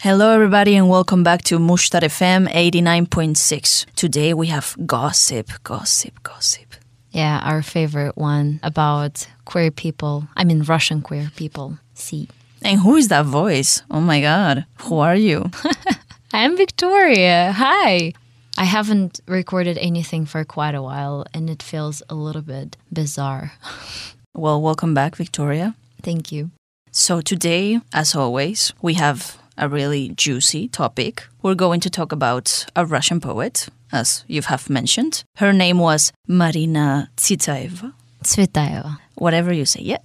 Hello, everybody, and welcome back to Mushtar FM 89.6. Today we have gossip, gossip, gossip. Yeah, our favorite one about queer people. I mean, Russian queer people. See. And who is that voice? Oh my god, who are you? I'm Victoria. Hi. I haven't recorded anything for quite a while, and it feels a little bit bizarre. well, welcome back, Victoria. Thank you. So, today, as always, we have a really juicy topic. We're going to talk about a Russian poet, as you have mentioned. Her name was Marina Tsvetaeva. Tsvetaeva. Whatever you say. Yeah.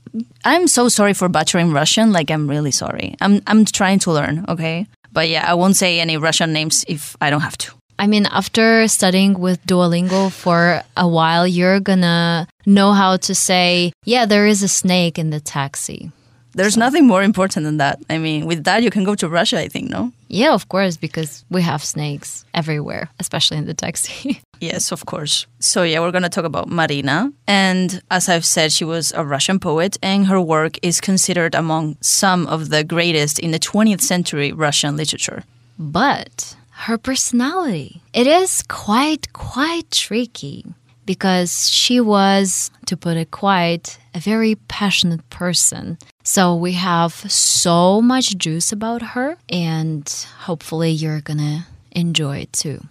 I'm so sorry for butchering Russian. Like, I'm really sorry. I'm, I'm trying to learn, okay? But yeah, I won't say any Russian names if I don't have to. I mean, after studying with Duolingo for a while, you're gonna know how to say, yeah, there is a snake in the taxi. There's nothing more important than that. I mean, with that, you can go to Russia, I think, no? Yeah, of course, because we have snakes everywhere, especially in the taxi. yes, of course. So, yeah, we're going to talk about Marina. And as I've said, she was a Russian poet, and her work is considered among some of the greatest in the 20th century Russian literature. But her personality, it is quite, quite tricky because she was, to put it quite, a very passionate person. So we have so much juice about her, and hopefully you're gonna enjoy it too.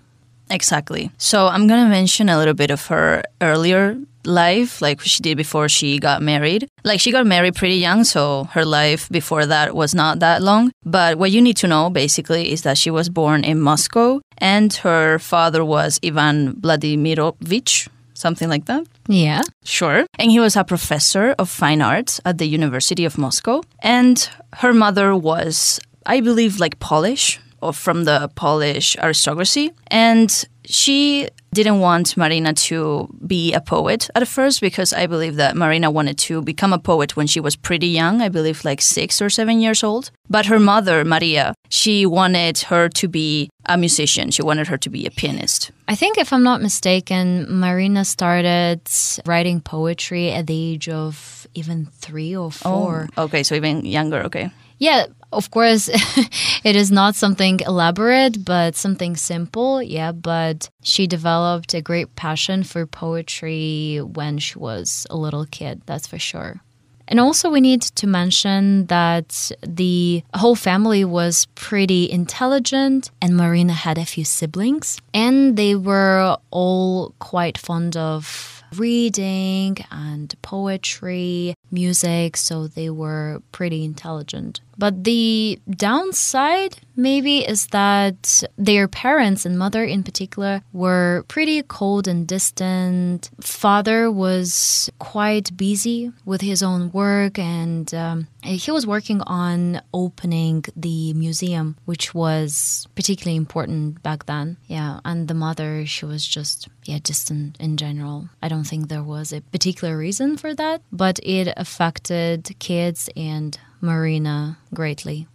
Exactly. So I'm gonna mention a little bit of her earlier life, like she did before she got married. Like she got married pretty young, so her life before that was not that long. But what you need to know basically is that she was born in Moscow and her father was Ivan Vladimirovich something like that. Yeah. Sure. And he was a professor of fine arts at the University of Moscow. And her mother was, I believe, like Polish or from the Polish aristocracy. And she didn't want Marina to be a poet at first because I believe that Marina wanted to become a poet when she was pretty young, I believe like six or seven years old. But her mother, Maria, she wanted her to be a musician. She wanted her to be a pianist. I think, if I'm not mistaken, Marina started writing poetry at the age of even three or four. Oh, okay, so even younger, okay. Yeah, of course, it is not something elaborate, but something simple. Yeah, but she developed a great passion for poetry when she was a little kid, that's for sure. And also, we need to mention that the whole family was pretty intelligent, and Marina had a few siblings, and they were all quite fond of reading and poetry, music, so they were pretty intelligent. But the downside, maybe, is that their parents and mother in particular were pretty cold and distant. Father was quite busy with his own work, and um, he was working on opening the museum, which was particularly important back then. Yeah, and the mother, she was just, yeah, distant in general. I don't think there was a particular reason for that, but it affected kids and Marina greatly.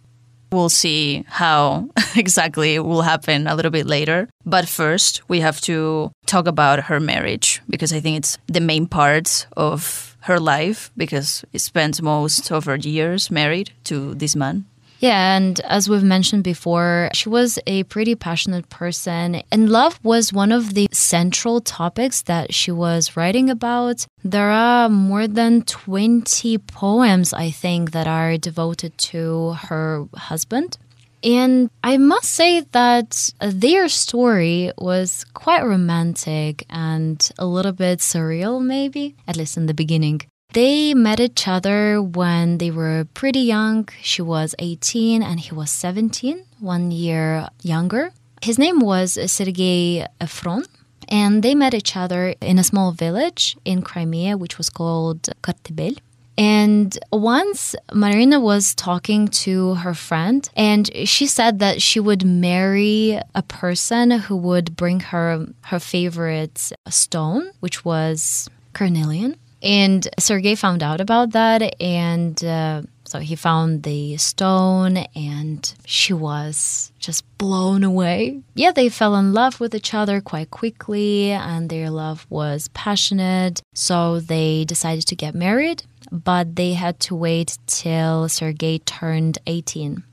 We'll see how exactly it will happen a little bit later. But first, we have to talk about her marriage because I think it's the main part of her life because it spends most of her years married to this man. Yeah, and as we've mentioned before, she was a pretty passionate person, and love was one of the central topics that she was writing about. There are more than 20 poems, I think, that are devoted to her husband. And I must say that their story was quite romantic and a little bit surreal, maybe, at least in the beginning. They met each other when they were pretty young. She was 18 and he was 17, one year younger. His name was Sergei Efron. And they met each other in a small village in Crimea, which was called Koktebel. And once Marina was talking to her friend, and she said that she would marry a person who would bring her her favorite stone, which was carnelian. And Sergei found out about that, and uh, so he found the stone, and she was just blown away. Yeah, they fell in love with each other quite quickly, and their love was passionate. So they decided to get married, but they had to wait till Sergei turned 18.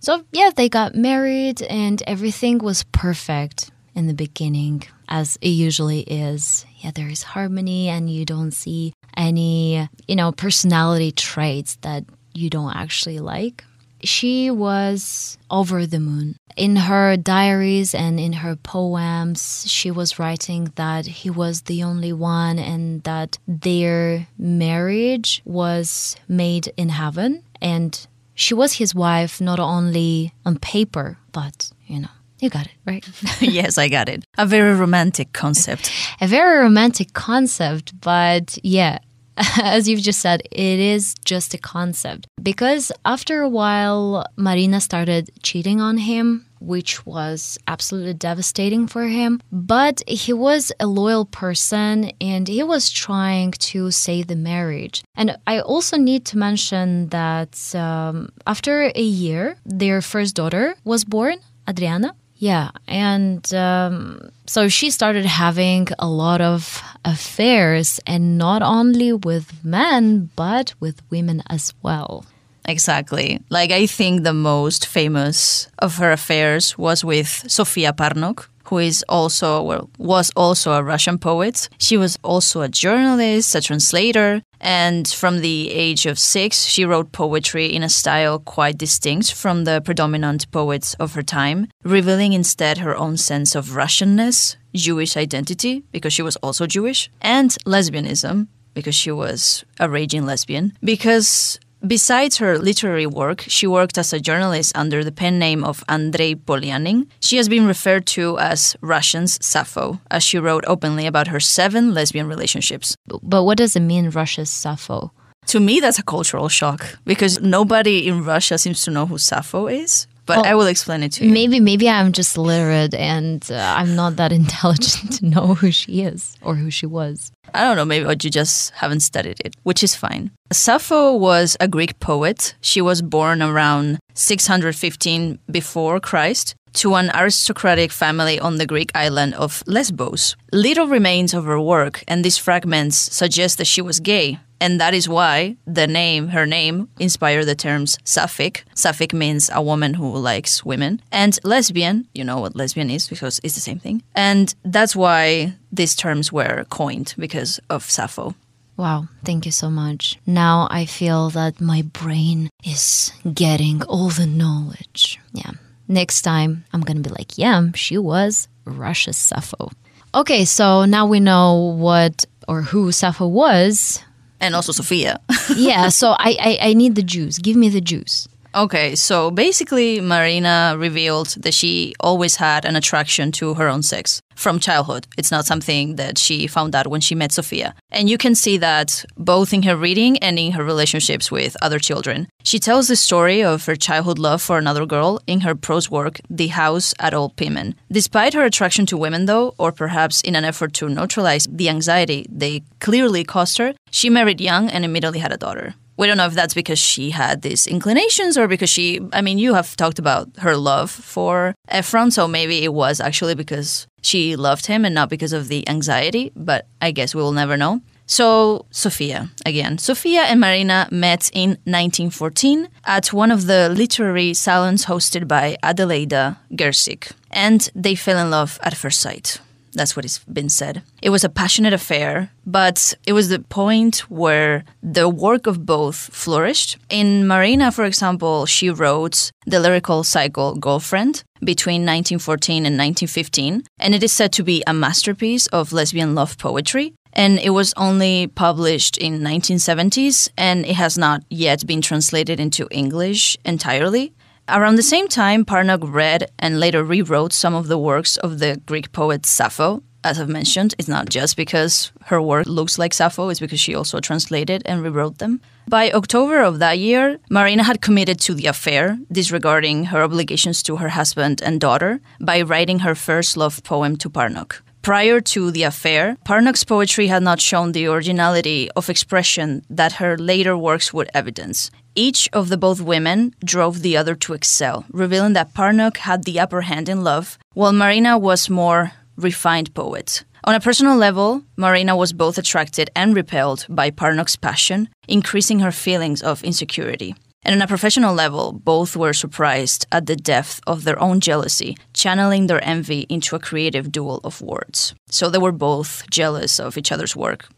So, yeah, they got married and everything was perfect in the beginning, as it usually is. Yeah, there is harmony and you don't see any, you know, personality traits that you don't actually like. She was over the moon. In her diaries and in her poems, she was writing that he was the only one and that their marriage was made in heaven. And she was his wife not only on paper, but, you know, you got it, right? yes, I got it. A very romantic concept. a very romantic concept, but yeah, as you've just said, it is just a concept. Because after a while, Marina started cheating on him, which was absolutely devastating for him. But he was a loyal person and he was trying to save the marriage. And I also need to mention that um, after a year, their first daughter was born, Adriana. Yeah, and um, so she started having a lot of affairs, and not only with men, but with women as well. Exactly. Like, I think the most famous of her affairs was with Sofia Parnok, who is also well, was also a Russian poet. She was also a journalist, a translator, and from the age of six, she wrote poetry in a style quite distinct from the predominant poets of her time, revealing instead her own sense of Russianness, Jewish identity, because she was also Jewish, and lesbianism, because she was a raging lesbian. Because Besides her literary work, she worked as a journalist under the pen name of Andrei Polyanin. She has been referred to as Russia's Sappho, as she wrote openly about her seven lesbian relationships. But what does it mean, Russia's Sappho? To me, that's a cultural shock because nobody in Russia seems to know who Sappho is but I will explain it to you. Maybe, maybe I'm just literate and uh, I'm not that intelligent to know who she is or who she was. I don't know, maybe or you just haven't studied it, which is fine. Sappho was a Greek poet. She was born around 615 before Christ to an aristocratic family on the Greek island of Lesbos. Little remains of her work, and these fragments suggest that she was gay, and that is why the name, her name, inspired the terms sapphic. Sapphic means a woman who likes women. And lesbian, you know what lesbian is because it's the same thing. And that's why these terms were coined because of Sappho. Wow, thank you so much. Now I feel that my brain is getting all the knowledge. Yeah. Next time I'm gonna be like, yeah, she was Russia's Sappho. Okay, so now we know what or who Sappho was and also Sophia. yeah, so I, I, I need the juice. Give me the juice. Okay, so basically, Marina revealed that she always had an attraction to her own sex from childhood. It's not something that she found out when she met Sophia. And you can see that both in her reading and in her relationships with other children. She tells the story of her childhood love for another girl in her prose work, The House at Old Pimen. Despite her attraction to women, though, or perhaps in an effort to neutralize the anxiety they clearly caused her, she married young and immediately had a daughter we don't know if that's because she had these inclinations or because she i mean you have talked about her love for efron so maybe it was actually because she loved him and not because of the anxiety but i guess we will never know. So sophia again. Sophia and marina met in 1914 at one of the literary salons hosted by adelaida gertsyk and they fell in love at first sight that's what has been said. It was a passionate affair, but it was the point where the work of both flourished. In Marina, for example, she wrote the lyrical cycle Girlfriend between 1914 and 1915, and it is said to be a masterpiece of lesbian love poetry and it was only published in 1970s and it has not yet been translated into english entirely Around the same time, Parnok read and later rewrote some of the works of the Greek poet Sappho. As I've mentioned, it's not just because her work looks like Sappho, it's because she also translated and rewrote them. By October of that year, Marina had committed to the affair, disregarding her obligations to her husband and daughter, by writing her first love poem to Parnok. Prior to the affair, Parnok's poetry had not shown the originality of expression that her later works would evidence. Each of the both women drove the other to excel, revealing that Parnok had the upper hand in love, while Marina was more refined poet. On a personal level, Marina was both attracted and repelled by Parnok's passion, increasing her feelings of insecurity. And on a professional level, both were surprised at the depth of their own jealousy, channeling their envy into a creative duel of words. So they were both jealous of each other's work.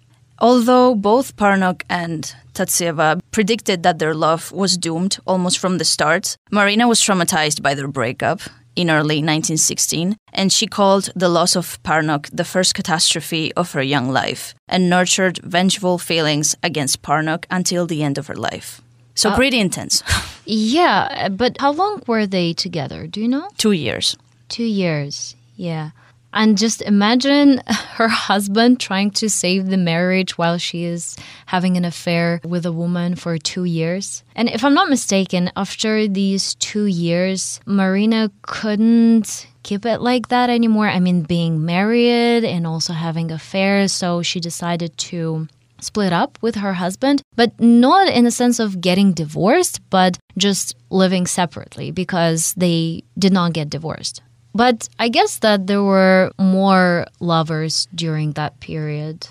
Although both Parnok and Tsvetaeva predicted that their love was doomed almost from the start, Marina was traumatized by their breakup in early 1916, and she called the loss of Parnok the first catastrophe of her young life and nurtured vengeful feelings against Parnok until the end of her life. So, uh, pretty intense. Yeah, but how long were they together? Do you know? Two years. Two years. Yeah. And just imagine her husband trying to save the marriage while she is having an affair with a woman for two years. And if I'm not mistaken, after these two years, Marina couldn't keep it like that anymore. I mean, being married and also having affairs. So she decided to split up with her husband, but not in the sense of getting divorced, but just living separately because they did not get divorced. But I guess that there were more lovers during that period.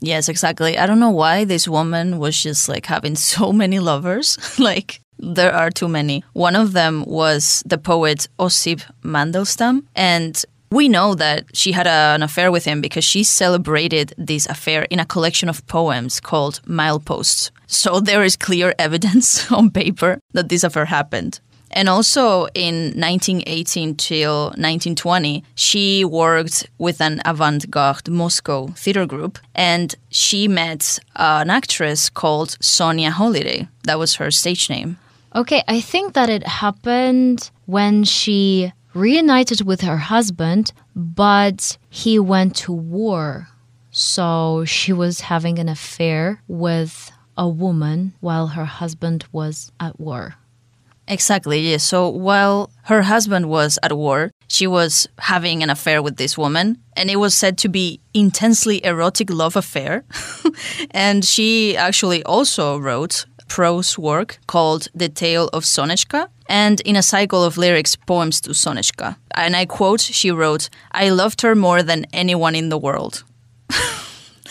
Yes, exactly. I don't know why this woman was just like having so many lovers. like, there are too many. One of them was the poet Osip Mandelstam. And we know that she had a, an affair with him because she celebrated this affair in a collection of poems called Mileposts. So there is clear evidence on paper that this affair happened. And also in 1918 till 1920, she worked with an avant garde Moscow theater group and she met an actress called Sonia Holliday. That was her stage name. Okay, I think that it happened when she reunited with her husband, but he went to war. So she was having an affair with a woman while her husband was at war. Exactly, yes. So while her husband was at war, she was having an affair with this woman, and it was said to be intensely erotic love affair. and she actually also wrote prose work called The Tale of Sonechka, and in a cycle of lyrics, poems to Sonechka. And I quote, she wrote, I loved her more than anyone in the world.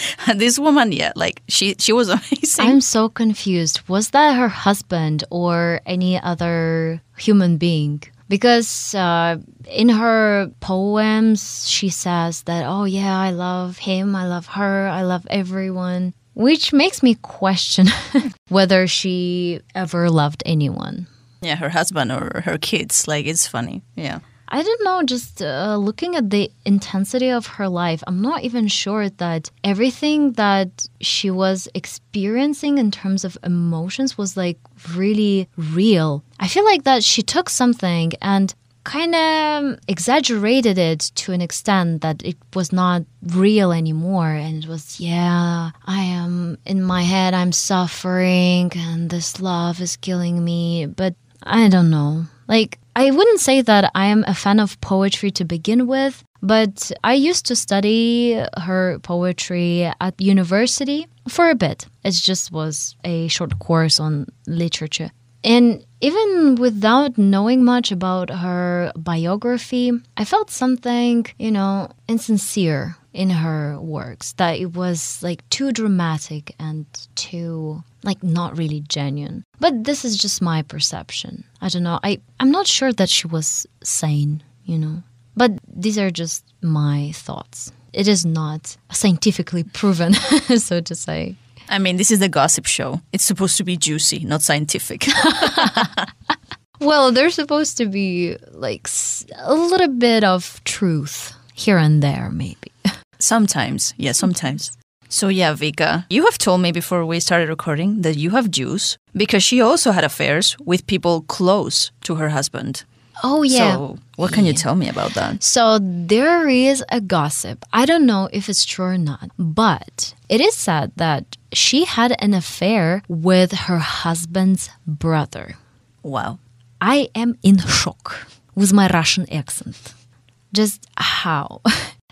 this woman, yeah, like she she was amazing. I'm so confused. Was that her husband or any other human being? Because uh, in her poems, she says that, oh, yeah, I love him, I love her, I love everyone, which makes me question whether she ever loved anyone. Yeah, her husband or her kids. Like, it's funny. Yeah. I don't know, just uh, looking at the intensity of her life, I'm not even sure that everything that she was experiencing in terms of emotions was like really real. I feel like that she took something and kind of exaggerated it to an extent that it was not real anymore and it was yeah i am in my head i'm suffering and this love is killing me but i don't know like I wouldn't say that I am a fan of poetry to begin with, but I used to study her poetry at university for a bit. It just was a short course on literature. And even without knowing much about her biography, I felt something, you know, insincere in her works that it was like too dramatic and too like not really genuine. But this is just my perception. I don't know. I I'm not sure that she was sane, you know. But these are just my thoughts. It is not scientifically proven, so to say. I mean, this is the gossip show. It's supposed to be juicy, not scientific. well, there's supposed to be like a little bit of truth here and there, maybe. Sometimes, yeah, sometimes. So, yeah, Vika, you have told me before we started recording that you have juice because she also had affairs with people close to her husband. Oh, yeah. So, what can you tell me about that? So, there is a gossip. I don't know if it's true or not, but it is said that she had an affair with her husband's brother. Wow. I am in shock with my Russian accent. Just how?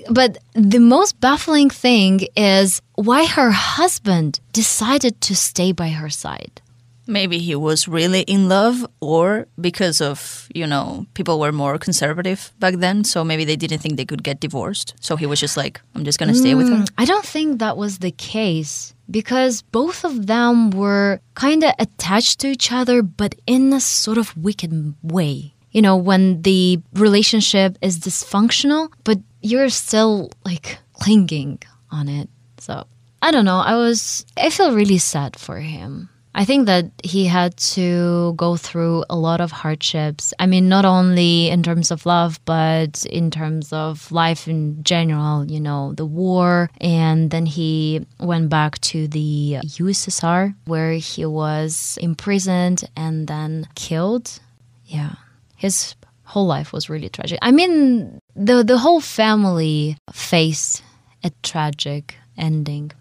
But the most baffling thing is why her husband decided to stay by her side. Maybe he was really in love, or because of, you know, people were more conservative back then, so maybe they didn't think they could get divorced. So he was just like, I'm just going to stay mm, with her. I don't think that was the case because both of them were kind of attached to each other, but in a sort of wicked way. You know, when the relationship is dysfunctional, but you're still like clinging on it. So I don't know. I was, I feel really sad for him. I think that he had to go through a lot of hardships. I mean, not only in terms of love, but in terms of life in general, you know, the war. And then he went back to the USSR where he was imprisoned and then killed. Yeah. His whole life was really tragic. I mean, the, the whole family faced a tragic ending,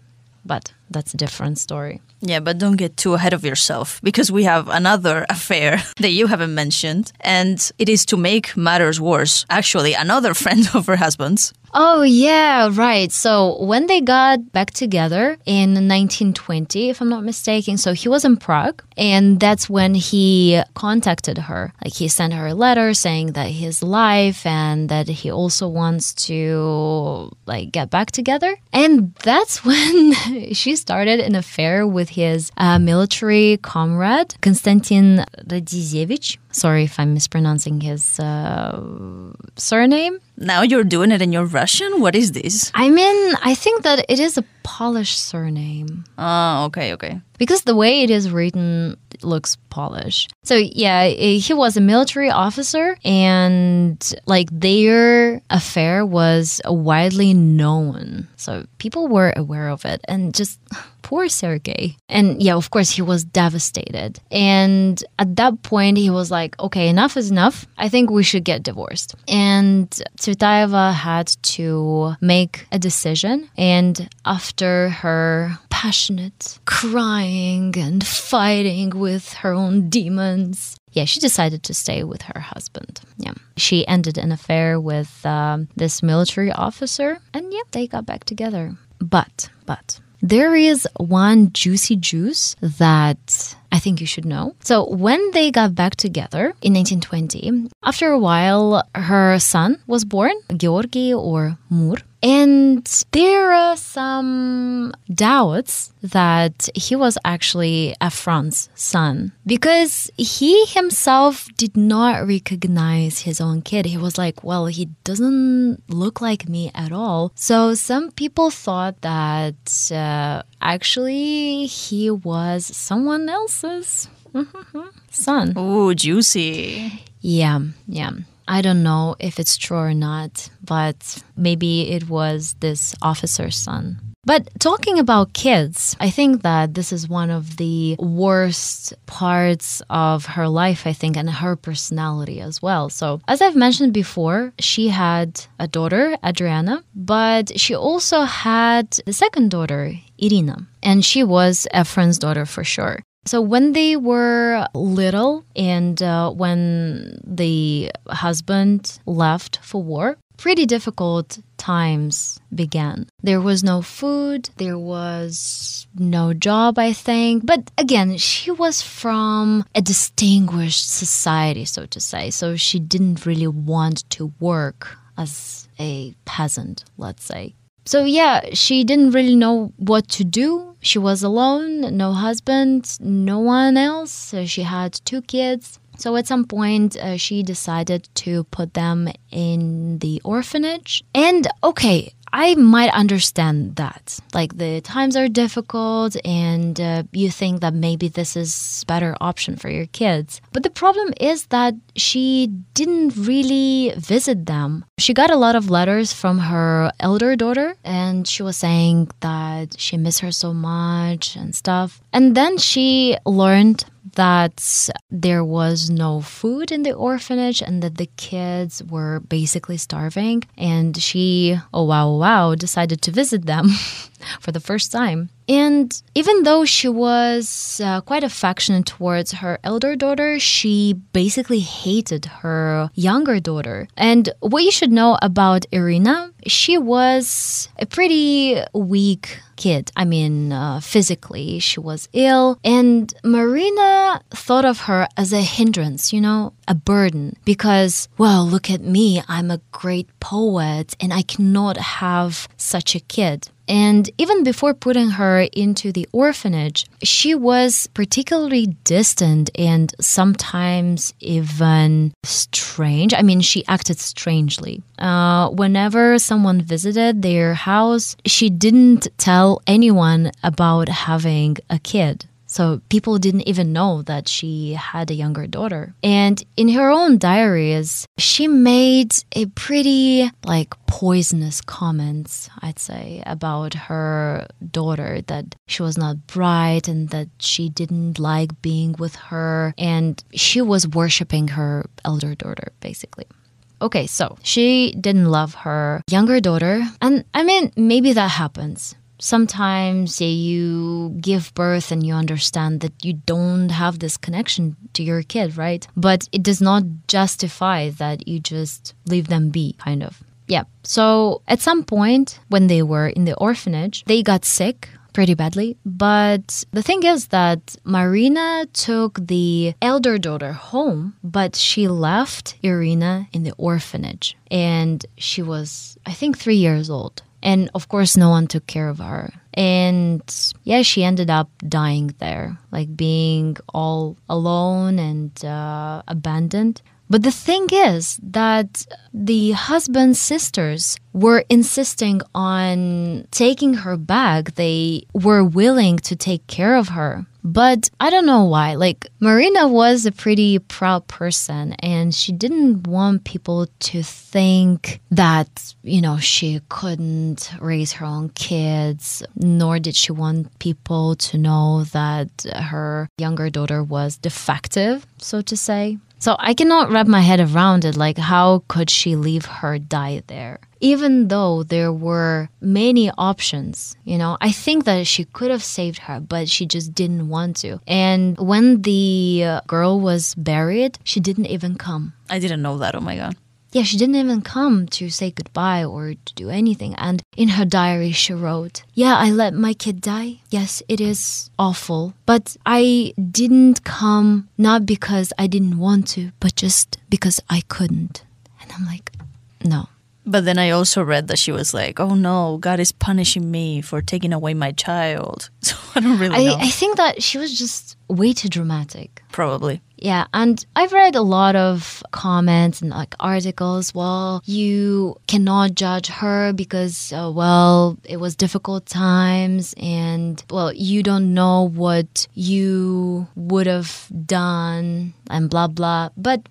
but that's a different story. Yeah, but don't get too ahead of yourself because we have another affair that you haven't mentioned, and it is to make matters worse. Actually, another friend of her husband's Oh, yeah, right. So when they got back together in 1920, if I'm not mistaken, so he was in Prague, and that's when he contacted her. Like he sent her a letter saying that his life and that he also wants to like get back together. And that's when she started an affair with his uh, military comrade, Konstantin Rodzevich. Sorry if I'm mispronouncing his uh, surname. Now you're doing it in your Russian? What is this? I mean, I think that it is a Polish surname. Oh, okay, okay. Because the way it is written looks Polish. So, yeah, he was a military officer, and like their affair was widely known. So, people were aware of it, and just poor Sergei. And yeah, of course, he was devastated. And at that point, he was like, okay, enough is enough. I think we should get divorced. And Tsvetaeva had to make a decision. And after her passionate crying and fighting with her own demons, yeah, she decided to stay with her husband. Yeah. She ended an affair with um, this military officer, and yeah, they got back together. But, but, there is one juicy juice that I think you should know. So, when they got back together in 1920, after a while, her son was born, Georgi or Mur. And there are some doubts that he was actually Efron's son because he himself did not recognize his own kid. He was like, well, he doesn't look like me at all. So some people thought that uh, actually he was someone else's son. Oh, juicy. Yeah, yeah. I don't know if it's true or not, but maybe it was this officer's son. But talking about kids, I think that this is one of the worst parts of her life, I think, and her personality as well. So, as I've mentioned before, she had a daughter, Adriana, but she also had the second daughter, Irina, and she was Efron's daughter for sure. So when they were little and uh, when the husband left for war, pretty difficult times began. There was no food, there was no job, I think. But again, she was from a distinguished society, so to say. So she didn't really want to work as a peasant, let's say. So, yeah, she didn't really know what to do. She was alone, no husband, no one else. She had two kids. So at some point, uh, she decided to put them in the orphanage. And okay, I might understand that. Like the times are difficult and uh, you think that maybe this is better option for your kids. But the problem is that she didn't really visit them. She got a lot of letters from her elder daughter and she was saying that she missed her so much and stuff. And then she learned that there was no food in the orphanage and that the kids were basically starving. And she, oh wow, wow, decided to visit them for the first time. And even though she was uh, quite affectionate towards her elder daughter, she basically hated her younger daughter. And what you should know about Irina, she was a pretty weak kid. I mean, uh, physically, she was ill. And Marina thought of her as a hindrance, you know, a burden. Because, well, look at me, I'm a great poet and I cannot have such a kid. And even before putting her into the orphanage, she was particularly distant and sometimes even strange. I mean, she acted strangely. Uh, whenever someone visited their house, she didn't tell anyone about having a kid. So people didn't even know that she had a younger daughter. And in her own diaries, she made a pretty like poisonous comments, I'd say, about her daughter that she was not bright and that she didn't like being with her and she was worshiping her elder daughter basically. Okay, so she didn't love her younger daughter. And I mean, maybe that happens sometimes you give birth and you understand that you don't have this connection to your kid, right? But it does not justify that you just leave them be, kind of. Yeah. So at some point when they were in the orphanage, they got sick pretty badly. But the thing is that Marina took the elder daughter home, but she left Irina in the orphanage. And she was, I think, three years old. And of course, no one took care of her. And yeah, she ended up dying there, like being all alone and uh, abandoned. But the thing is that the husband's sisters were insisting on taking her back. They were willing to take care of her. But I don't know why. Like, Marina was a pretty proud person, and she didn't want people to think that, you know, she couldn't raise her own kids, nor did she want people to know that her younger daughter was defective, so to say. So I cannot wrap my head around it. Like, how could she leave her die there? Even though there were many options, you know, I think that she could have saved her, but she just didn't want to. And when the girl was buried, she didn't even come. I didn't know that. Oh my God yeah, she didn't even come to say goodbye or to do anything. And in her diary, she wrote, Yeah, I let my kid die. Yes, it is awful. But I didn't come not because I didn't want to, but just because I couldn't. And I'm like, No. But then I also read that she was like, "Oh no, God is punishing me for taking away my child." So I don't really know. I, I think that she was just way too dramatic. Probably. Yeah, and I've read a lot of comments and like articles. Well, you cannot judge her because, uh, well, it was difficult times, and well, you don't know what you would have done, and blah blah. But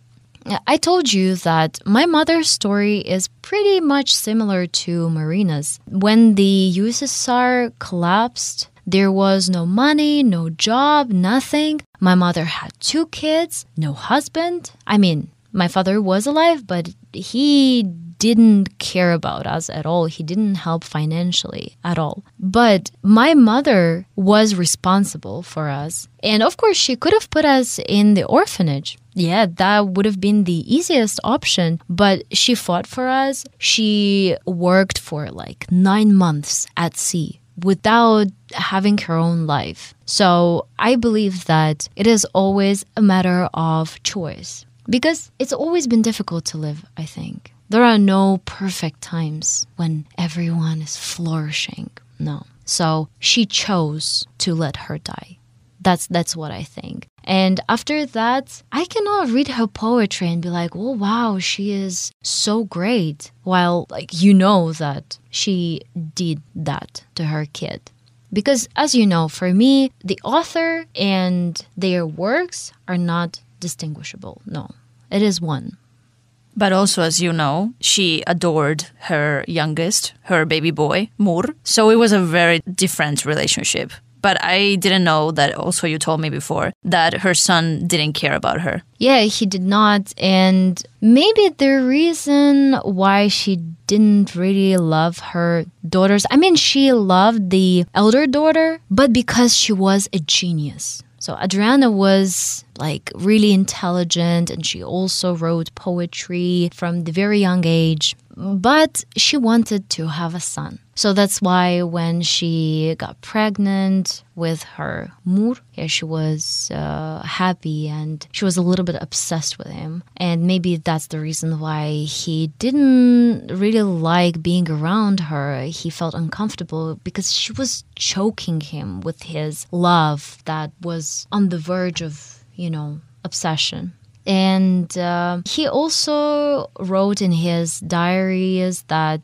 I told you that my mother's story is pretty much similar to Marina's. When the USSR collapsed, there was no money, no job, nothing. My mother had two kids, no husband. I mean, my father was alive, but he didn't care about us at all. He didn't help financially at all. But my mother was responsible for us. And of course, she could have put us in the orphanage. Yeah, that would have been the easiest option. But she fought for us. She worked for like nine months at sea without having her own life. So I believe that it is always a matter of choice because it's always been difficult to live, I think. There are no perfect times when everyone is flourishing. No. So she chose to let her die. That's that's what I think. And after that, I cannot read her poetry and be like, "Oh wow, she is so great." While like you know that she did that to her kid. Because as you know, for me, the author and their works are not distinguishable. No. It is one. But also, as you know, she adored her youngest, her baby boy, Mur. So it was a very different relationship. But I didn't know that also you told me before that her son didn't care about her. Yeah, he did not. And maybe the reason why she didn't really love her daughters, I mean, she loved the elder daughter, but because she was a genius. So Adriana was like really intelligent and she also wrote poetry from the very young age. But she wanted to have a son. So that's why when she got pregnant with her mur, yeah, she was uh, happy and she was a little bit obsessed with him. And maybe that's the reason why he didn't really like being around her. He felt uncomfortable because she was choking him with his love that was on the verge of, you know, obsession. And uh, he also wrote in his diaries that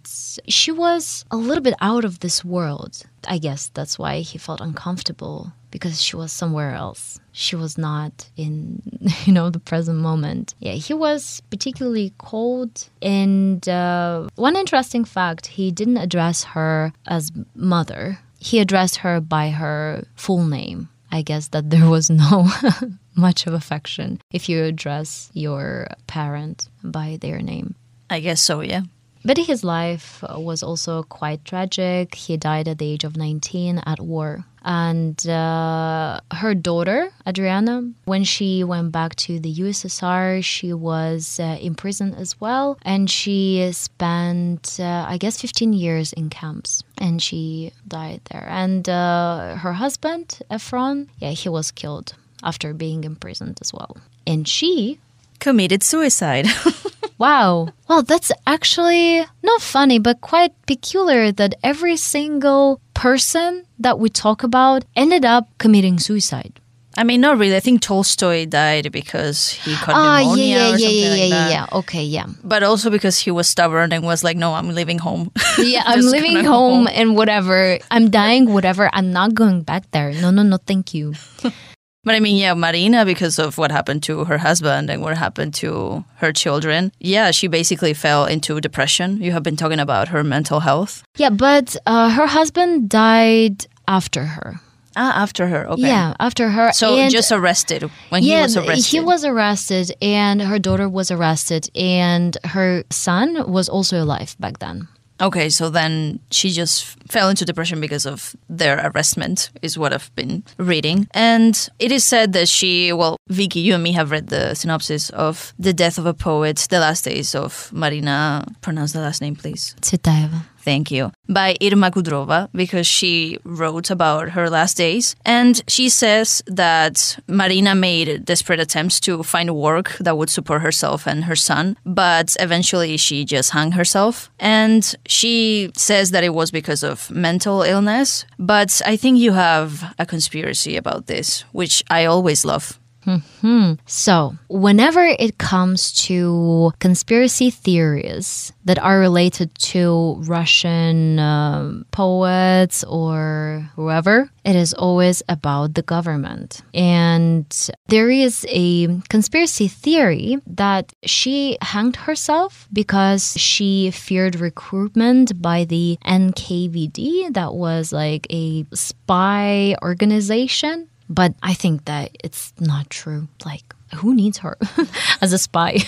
she was a little bit out of this world. I guess that's why he felt uncomfortable because she was somewhere else. She was not in, you know, the present moment. Yeah, he was particularly cold. And uh, one interesting fact, he didn't address her as mother. He addressed her by her full name. I guess that there was no much of affection if you address your parent by their name. I guess so, yeah. But his life was also quite tragic. He died at the age of 19 at war. And uh, her daughter, Adriana, when she went back to the USSR, she was uh, in prison as well. And she spent, uh, I guess, 15 years in camps. And she died there. And uh, her husband, Efron, yeah, he was killed after being imprisoned as well. And she committed suicide. wow. Well, that's actually not funny, but quite peculiar that every single person that we talk about ended up committing suicide. I mean, not really. I think Tolstoy died because he caught Ah, pneumonia yeah, or yeah, something yeah, like yeah, that. yeah, yeah. Okay, yeah. But also because he was stubborn and was like, "No, I'm leaving home." Yeah, I'm leaving gonna home and whatever. I'm dying, whatever. I'm not going back there. No, no, no, thank you. But I mean, yeah, Marina, because of what happened to her husband and what happened to her children, yeah, she basically fell into depression. You have been talking about her mental health. Yeah, but uh, her husband died after her. Ah, after her. Okay. Yeah, after her. So and just arrested when yeah, he was arrested. he was arrested, and her daughter was arrested, and her son was also alive back then. Okay, so then she just fell into depression because of their arrestment, is what I've been reading. And it is said that she, well, Vicky, you and me have read the synopsis of The Death of a Poet, The Last Days of Marina. Pronounce the last name, please. Tsvetaeva. Thank you. By Irma Kudrova, because she wrote about her last days. And she says that Marina made desperate attempts to find work that would support herself and her son, but eventually she just hung herself. And she says that it was because of mental illness. But I think you have a conspiracy about this, which I always love. So, whenever it comes to conspiracy theories that are related to Russian um, poets or whoever, it is always about the government. And there is a conspiracy theory that she hanged herself because she feared recruitment by the NKVD, that was like a spy organization but I think that it's not true. Like, who needs her as a spy?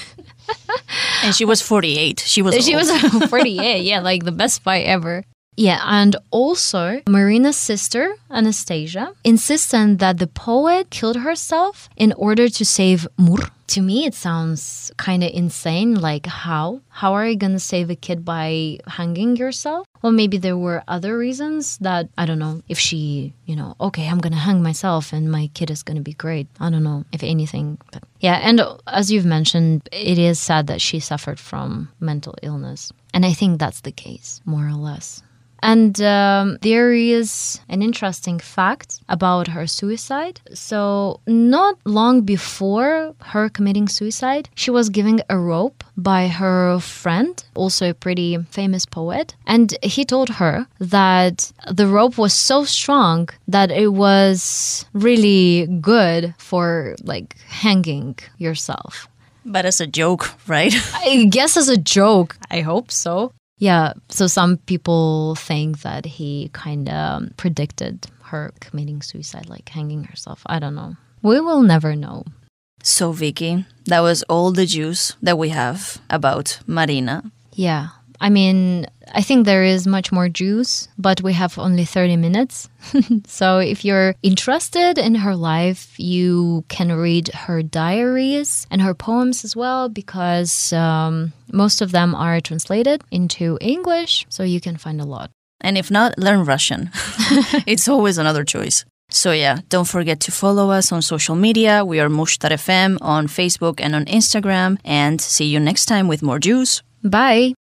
And she was 48. She was she old. was 48. Yeah, like the best spy ever. Yeah, and also Marina's sister, Anastasia, insisted that the poet killed herself in order to save Mur. To me, it sounds kind of insane. Like, how? How are you going to save a kid by hanging yourself? Well, maybe there were other reasons that, I don't know, if she, you know, okay, I'm going to hang myself and my kid is going to be great. I don't know, if anything. But yeah, and as you've mentioned, it is sad that she suffered from mental illness. And I think that's the case, more or less. And um, there is an interesting fact about her suicide. So, not long before her committing suicide, she was given a rope by her friend, also a pretty famous poet. And he told her that the rope was so strong that it was really good for like hanging yourself. but as a joke, right? I guess as a joke. I hope so. Yeah, so some people think that he kind of predicted her committing suicide, like hanging herself. I don't know. We will never know. So, Vicky, that was all the juice that we have about Marina. Yeah, I mean, I think there is much more juice, but we have only 30 minutes. so if you're interested in her life, you can read her diaries and her poems as well, because um, most of them are translated into English, so you can find a lot. And if not, learn Russian. it's always another choice. So yeah, don't forget to follow us on social media. We are Mushtar FM on Facebook and on Instagram. And see you next time with more juice. Bye.